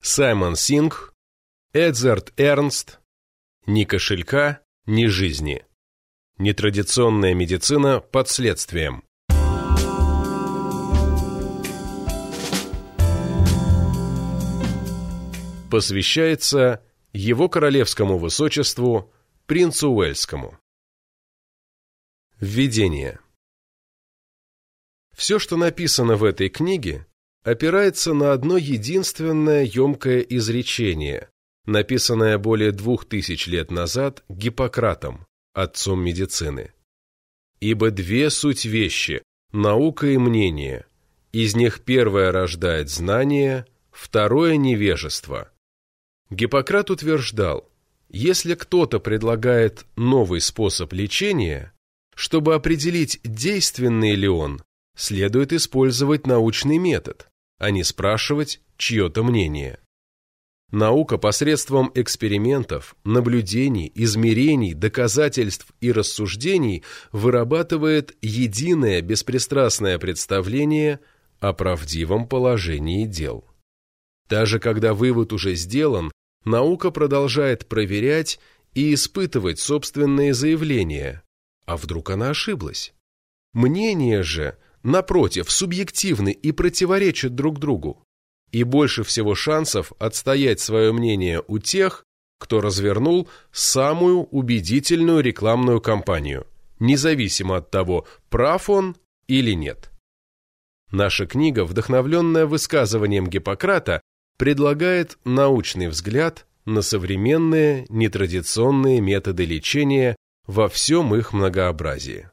Саймон Синг, Эдзард Эрнст, «Ни кошелька, ни жизни». Нетрадиционная медицина под следствием. Посвящается его королевскому высочеству принцу Уэльскому. Введение. Все, что написано в этой книге, опирается на одно единственное емкое изречение, написанное более двух тысяч лет назад Гиппократом, отцом медицины. «Ибо две суть вещи – наука и мнение. Из них первое рождает знание, второе – невежество». Гиппократ утверждал, если кто-то предлагает новый способ лечения, чтобы определить, действенный ли он, следует использовать научный метод, а не спрашивать чье-то мнение. Наука посредством экспериментов, наблюдений, измерений, доказательств и рассуждений вырабатывает единое беспристрастное представление о правдивом положении дел. Даже когда вывод уже сделан, наука продолжает проверять и испытывать собственные заявления. А вдруг она ошиблась? Мнения же, напротив, субъективны и противоречат друг другу. И больше всего шансов отстоять свое мнение у тех, кто развернул самую убедительную рекламную кампанию, независимо от того, прав он или нет. Наша книга, вдохновленная высказыванием Гиппократа, предлагает научный взгляд на современные нетрадиционные методы лечения во всем их многообразии.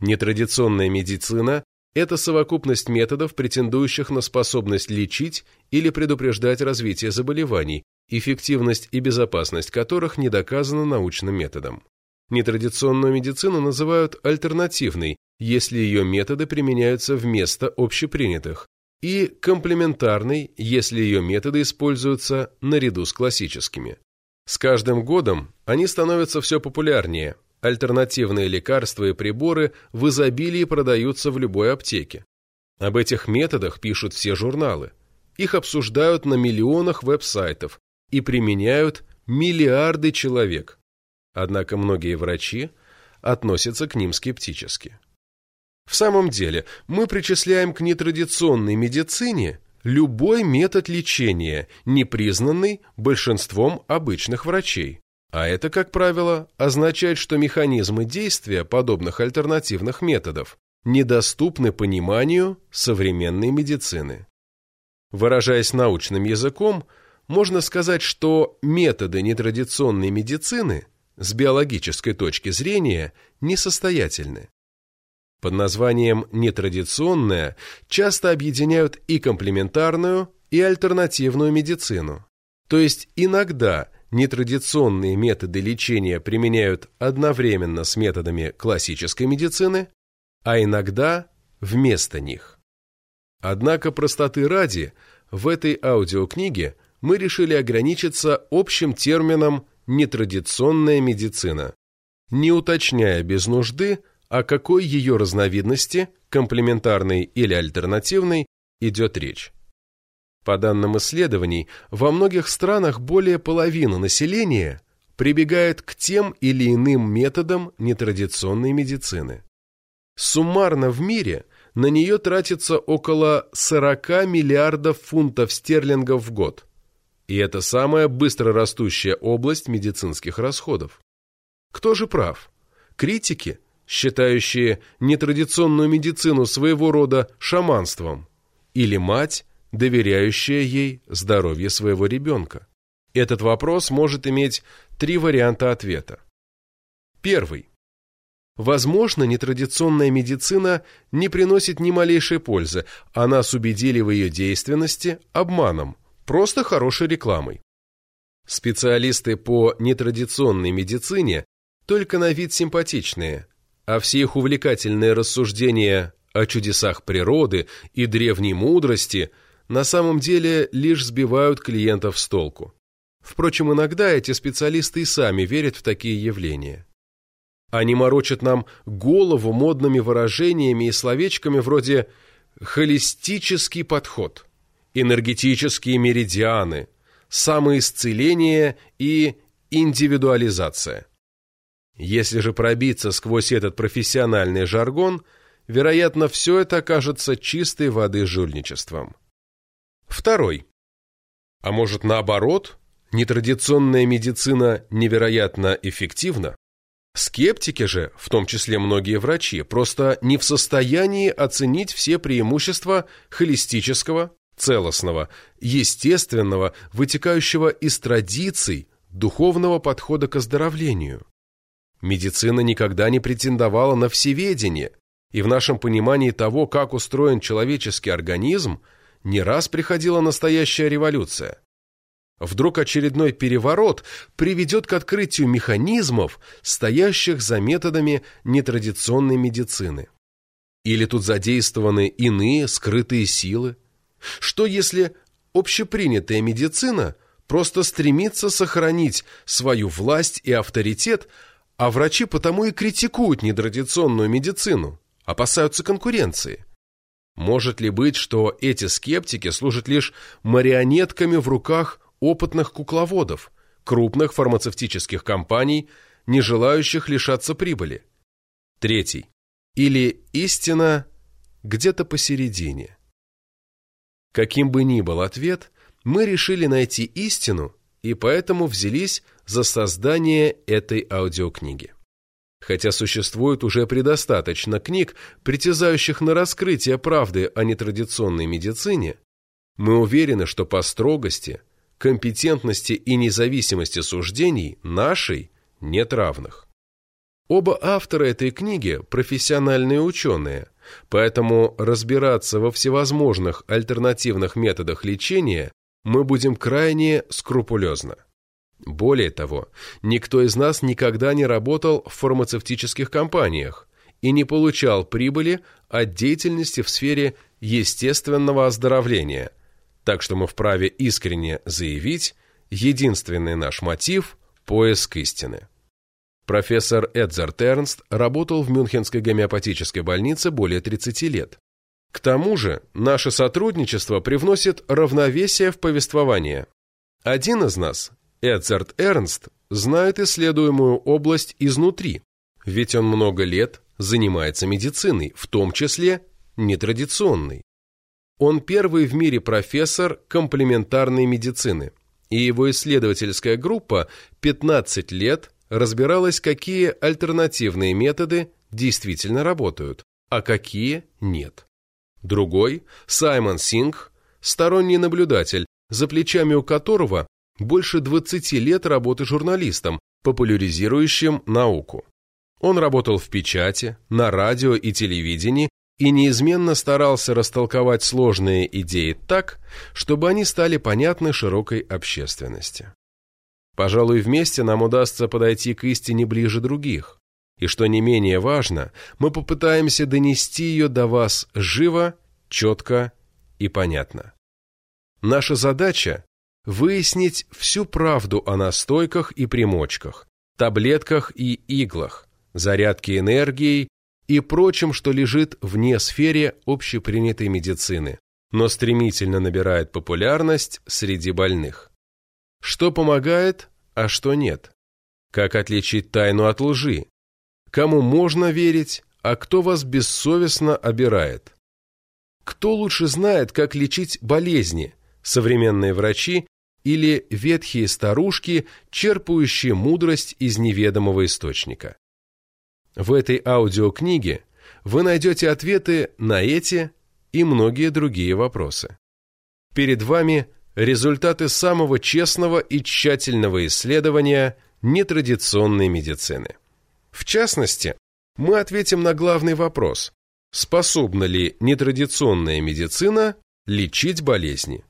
Нетрадиционная медицина – это совокупность методов, претендующих на способность лечить или предупреждать развитие заболеваний, эффективность и безопасность которых не доказана научным методом. Нетрадиционную медицину называют альтернативной, если ее методы применяются вместо общепринятых, и комплементарной, если ее методы используются наряду с классическими. С каждым годом они становятся все популярнее, альтернативные лекарства и приборы в изобилии продаются в любой аптеке. Об этих методах пишут все журналы. Их обсуждают на миллионах веб-сайтов и применяют миллиарды человек. Однако многие врачи относятся к ним скептически. В самом деле, мы причисляем к нетрадиционной медицине любой метод лечения, не признанный большинством обычных врачей. А это, как правило, означает, что механизмы действия подобных альтернативных методов недоступны пониманию современной медицины. Выражаясь научным языком, можно сказать, что методы нетрадиционной медицины с биологической точки зрения несостоятельны. Под названием «нетрадиционная» часто объединяют и комплементарную, и альтернативную медицину. То есть иногда нетрадиционные методы лечения применяют одновременно с методами классической медицины, а иногда вместо них. Однако простоты ради, в этой аудиокниге мы решили ограничиться общим термином «нетрадиционная медицина», не уточняя без нужды, о какой ее разновидности, комплементарной или альтернативной, идет речь. По данным исследований, во многих странах более половины населения прибегает к тем или иным методам нетрадиционной медицины. Суммарно в мире на нее тратится около 40 миллиардов фунтов стерлингов в год. И это самая быстро растущая область медицинских расходов. Кто же прав? Критики – считающие нетрадиционную медицину своего рода шаманством, или мать, доверяющая ей здоровье своего ребенка? Этот вопрос может иметь три варианта ответа. Первый. Возможно, нетрадиционная медицина не приносит ни малейшей пользы, а нас убедили в ее действенности обманом, просто хорошей рекламой. Специалисты по нетрадиционной медицине только на вид симпатичные, а все их увлекательные рассуждения о чудесах природы и древней мудрости на самом деле лишь сбивают клиентов с толку. Впрочем, иногда эти специалисты и сами верят в такие явления. Они морочат нам голову модными выражениями и словечками вроде «холистический подход» энергетические меридианы, самоисцеление и индивидуализация. Если же пробиться сквозь этот профессиональный жаргон, вероятно, все это окажется чистой воды жульничеством. Второй. А может наоборот, нетрадиционная медицина невероятно эффективна? Скептики же, в том числе многие врачи, просто не в состоянии оценить все преимущества холистического, целостного, естественного, вытекающего из традиций, духовного подхода к оздоровлению. Медицина никогда не претендовала на всеведение, и в нашем понимании того, как устроен человеческий организм, не раз приходила настоящая революция. Вдруг очередной переворот приведет к открытию механизмов, стоящих за методами нетрадиционной медицины. Или тут задействованы иные скрытые силы? Что если общепринятая медицина просто стремится сохранить свою власть и авторитет, а врачи потому и критикуют нетрадиционную медицину, опасаются конкуренции? Может ли быть, что эти скептики служат лишь марионетками в руках опытных кукловодов, крупных фармацевтических компаний, не желающих лишаться прибыли. Третий. Или истина где-то посередине. Каким бы ни был ответ, мы решили найти истину и поэтому взялись за создание этой аудиокниги. Хотя существует уже предостаточно книг, притязающих на раскрытие правды о нетрадиционной медицине, мы уверены, что по строгости компетентности и независимости суждений нашей нет равных. Оба автора этой книги – профессиональные ученые, поэтому разбираться во всевозможных альтернативных методах лечения мы будем крайне скрупулезно. Более того, никто из нас никогда не работал в фармацевтических компаниях и не получал прибыли от деятельности в сфере естественного оздоровления – так что мы вправе искренне заявить, единственный наш мотив – поиск истины. Профессор Эдзар Тернст работал в Мюнхенской гомеопатической больнице более 30 лет. К тому же, наше сотрудничество привносит равновесие в повествование. Один из нас, Эдзард Эрнст, знает исследуемую область изнутри, ведь он много лет занимается медициной, в том числе нетрадиционной. Он первый в мире профессор комплементарной медицины, и его исследовательская группа 15 лет разбиралась, какие альтернативные методы действительно работают, а какие нет. Другой, Саймон Сингх, сторонний наблюдатель, за плечами у которого больше 20 лет работы журналистом, популяризирующим науку. Он работал в печати, на радио и телевидении и неизменно старался растолковать сложные идеи так, чтобы они стали понятны широкой общественности. Пожалуй, вместе нам удастся подойти к истине ближе других, и, что не менее важно, мы попытаемся донести ее до вас живо, четко и понятно. Наша задача – выяснить всю правду о настойках и примочках, таблетках и иглах, зарядке энергией и прочим, что лежит вне сфере общепринятой медицины, но стремительно набирает популярность среди больных. Что помогает, а что нет? Как отличить тайну от лжи? Кому можно верить, а кто вас бессовестно обирает? Кто лучше знает, как лечить болезни, современные врачи или ветхие старушки, черпающие мудрость из неведомого источника? В этой аудиокниге вы найдете ответы на эти и многие другие вопросы. Перед вами результаты самого честного и тщательного исследования нетрадиционной медицины. В частности, мы ответим на главный вопрос – способна ли нетрадиционная медицина лечить болезни?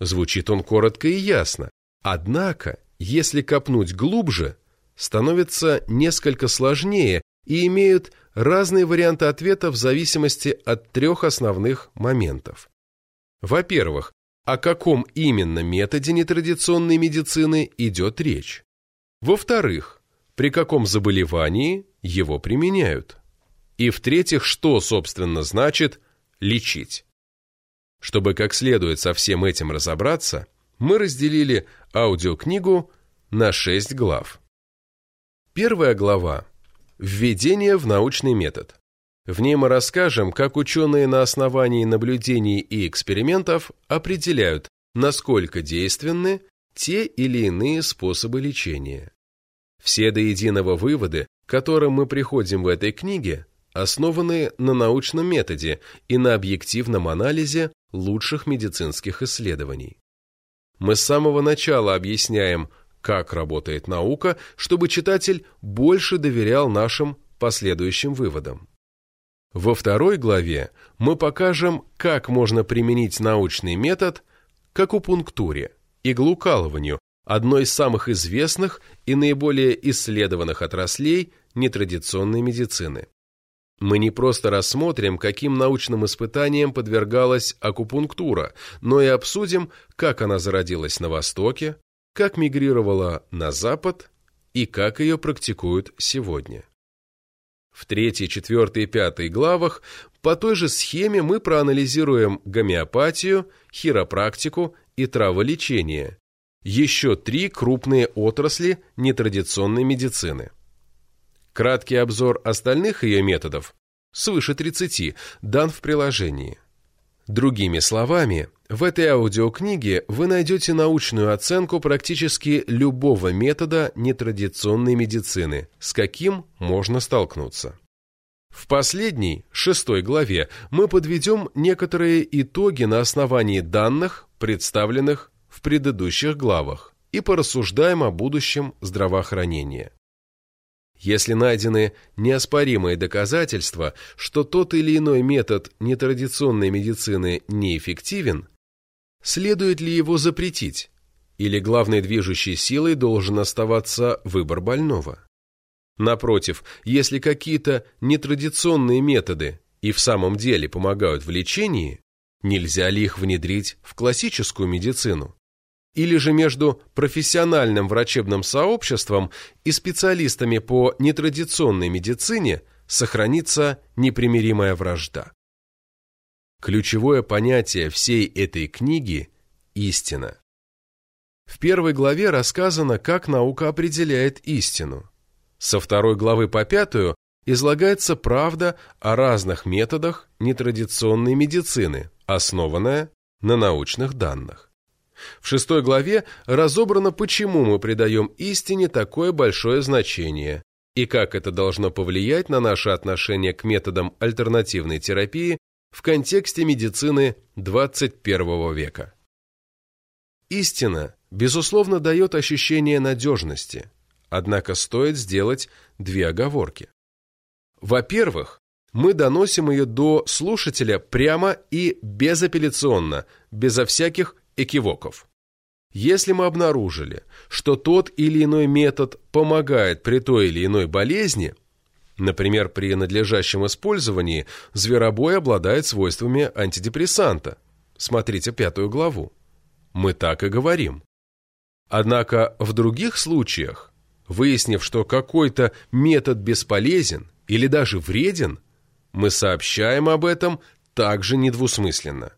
Звучит он коротко и ясно, однако, если копнуть глубже, становятся несколько сложнее и имеют разные варианты ответа в зависимости от трех основных моментов. Во-первых, о каком именно методе нетрадиционной медицины идет речь. Во-вторых, при каком заболевании его применяют. И в-третьих, что, собственно, значит лечить. Чтобы как следует со всем этим разобраться, мы разделили аудиокнигу на шесть глав. Первая глава – «Введение в научный метод». В ней мы расскажем, как ученые на основании наблюдений и экспериментов определяют, насколько действенны те или иные способы лечения. Все до единого выводы, к которым мы приходим в этой книге, основаны на научном методе и на объективном анализе лучших медицинских исследований. Мы с самого начала объясняем, как работает наука, чтобы читатель больше доверял нашим последующим выводам. Во второй главе мы покажем, как можно применить научный метод к акупунктуре, иглоукалыванию, одной из самых известных и наиболее исследованных отраслей нетрадиционной медицины. Мы не просто рассмотрим, каким научным испытаниям подвергалась акупунктура, но и обсудим, как она зародилась на Востоке, как мигрировала на Запад и как ее практикуют сегодня. В третьей, четвертой и пятой главах по той же схеме мы проанализируем гомеопатию, хиропрактику и траволечение, еще три крупные отрасли нетрадиционной медицины. Краткий обзор остальных ее методов, свыше 30, дан в приложении. Другими словами, в этой аудиокниге вы найдете научную оценку практически любого метода нетрадиционной медицины, с каким можно столкнуться. В последней, шестой главе, мы подведем некоторые итоги на основании данных, представленных в предыдущих главах, и порассуждаем о будущем здравоохранения. Если найдены неоспоримые доказательства, что тот или иной метод нетрадиционной медицины неэффективен, следует ли его запретить, или главной движущей силой должен оставаться выбор больного? Напротив, если какие-то нетрадиционные методы и в самом деле помогают в лечении, нельзя ли их внедрить в классическую медицину? Или же между профессиональным врачебным сообществом и специалистами по нетрадиционной медицине сохранится непримиримая вражда. Ключевое понятие всей этой книги – истина. В первой главе рассказано, как наука определяет истину. Со второй главы по пятую излагается правда о разных методах нетрадиционной медицины, основанная на научных данных. В шестой главе разобрано, почему мы придаем истине такое большое значение и как это должно повлиять на наше отношение к методам альтернативной терапии в контексте медицины 21 века. Истина, безусловно, дает ощущение надежности, однако стоит сделать две оговорки. Во-первых, мы доносим ее до слушателя прямо и безапелляционно, безо всяких экивоков. Если мы обнаружили, что тот или иной метод помогает при той или иной болезни, например, при надлежащем использовании зверобой обладает свойствами антидепрессанта, смотрите пятую главу, мы так и говорим. Однако в других случаях, выяснив, что какой-то метод бесполезен или даже вреден, мы сообщаем об этом также недвусмысленно.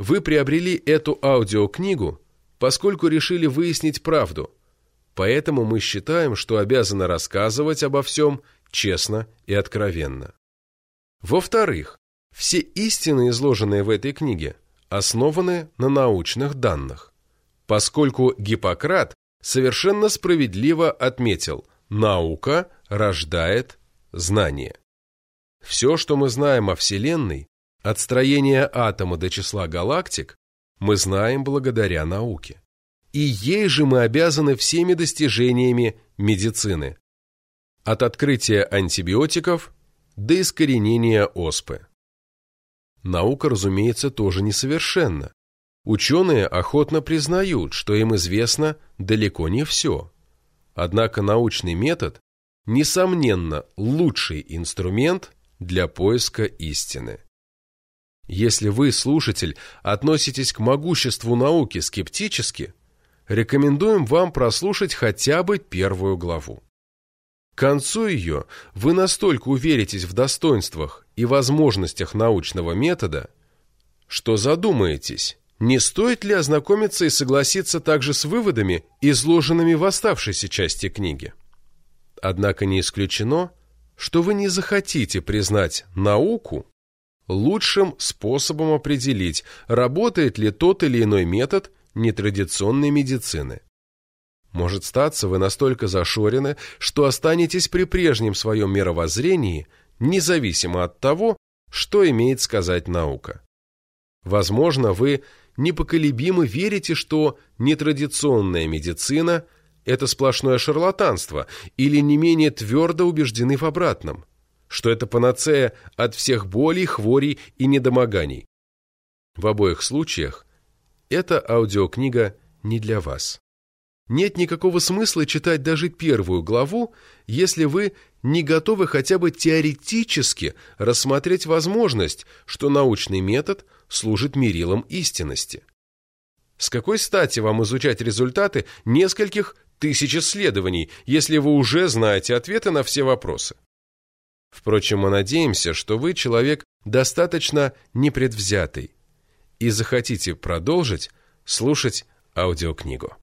Вы приобрели эту аудиокнигу, поскольку решили выяснить правду, поэтому мы считаем, что обязаны рассказывать обо всем честно и откровенно. Во-вторых, все истины, изложенные в этой книге, основаны на научных данных, поскольку Гиппократ совершенно справедливо отметил «наука рождает знание». Все, что мы знаем о Вселенной, от строения атома до числа галактик мы знаем благодаря науке. И ей же мы обязаны всеми достижениями медицины. От открытия антибиотиков до искоренения оспы. Наука, разумеется, тоже несовершенна. Ученые охотно признают, что им известно далеко не все. Однако научный метод, несомненно, лучший инструмент для поиска истины. Если вы, слушатель, относитесь к могуществу науки скептически, рекомендуем вам прослушать хотя бы первую главу. К концу ее вы настолько уверитесь в достоинствах и возможностях научного метода, что задумаетесь, не стоит ли ознакомиться и согласиться также с выводами, изложенными в оставшейся части книги. Однако не исключено, что вы не захотите признать науку лучшим способом определить, работает ли тот или иной метод нетрадиционной медицины. Может статься, вы настолько зашорены, что останетесь при прежнем своем мировоззрении, независимо от того, что имеет сказать наука. Возможно, вы непоколебимо верите, что нетрадиционная медицина – это сплошное шарлатанство, или не менее твердо убеждены в обратном, что это панацея от всех болей, хворей и недомоганий. В обоих случаях эта аудиокнига не для вас. Нет никакого смысла читать даже первую главу, если вы не готовы хотя бы теоретически рассмотреть возможность, что научный метод служит мерилом истинности. С какой стати вам изучать результаты нескольких тысяч исследований, если вы уже знаете ответы на все вопросы? Впрочем, мы надеемся, что вы человек достаточно непредвзятый и захотите продолжить слушать аудиокнигу.